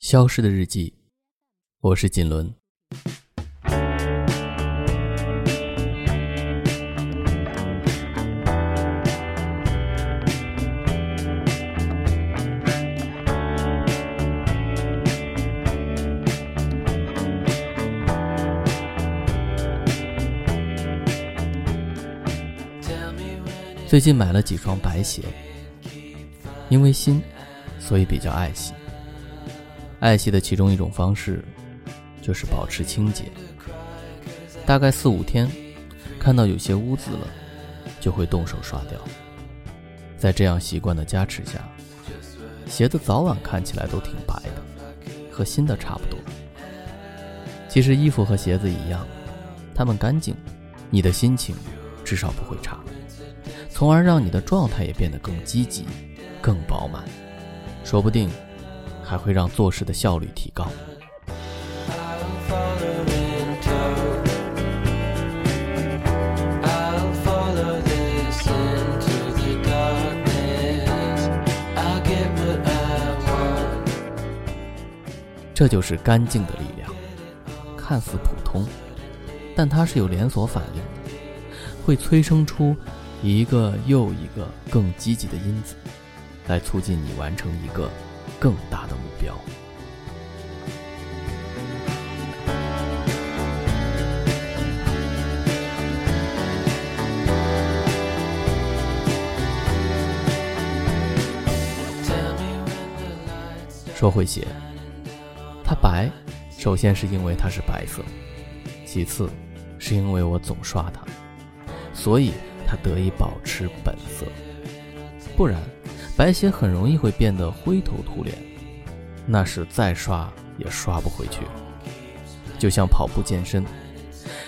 消失的日记，我是锦纶。最近买了几双白鞋，因为新，所以比较爱惜。爱惜的其中一种方式，就是保持清洁。大概四五天，看到有些污渍了，就会动手刷掉。在这样习惯的加持下，鞋子早晚看起来都挺白的，和新的差不多。其实衣服和鞋子一样，它们干净，你的心情至少不会差，从而让你的状态也变得更积极、更饱满，说不定。还会让做事的效率提高。这就是干净的力量，看似普通，但它是有连锁反应的，会催生出一个又一个更积极的因子，来促进你完成一个。更大的目标。说会写，它白，首先是因为它是白色，其次是因为我总刷它，所以它得以保持本色，不然。白鞋很容易会变得灰头土脸，那是再刷也刷不回去。就像跑步健身，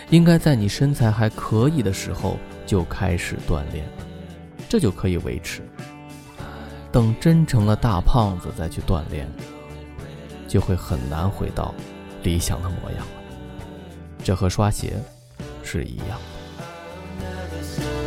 应该在你身材还可以的时候就开始锻炼，这就可以维持。等真成了大胖子再去锻炼，就会很难回到理想的模样了。这和刷鞋是一样的。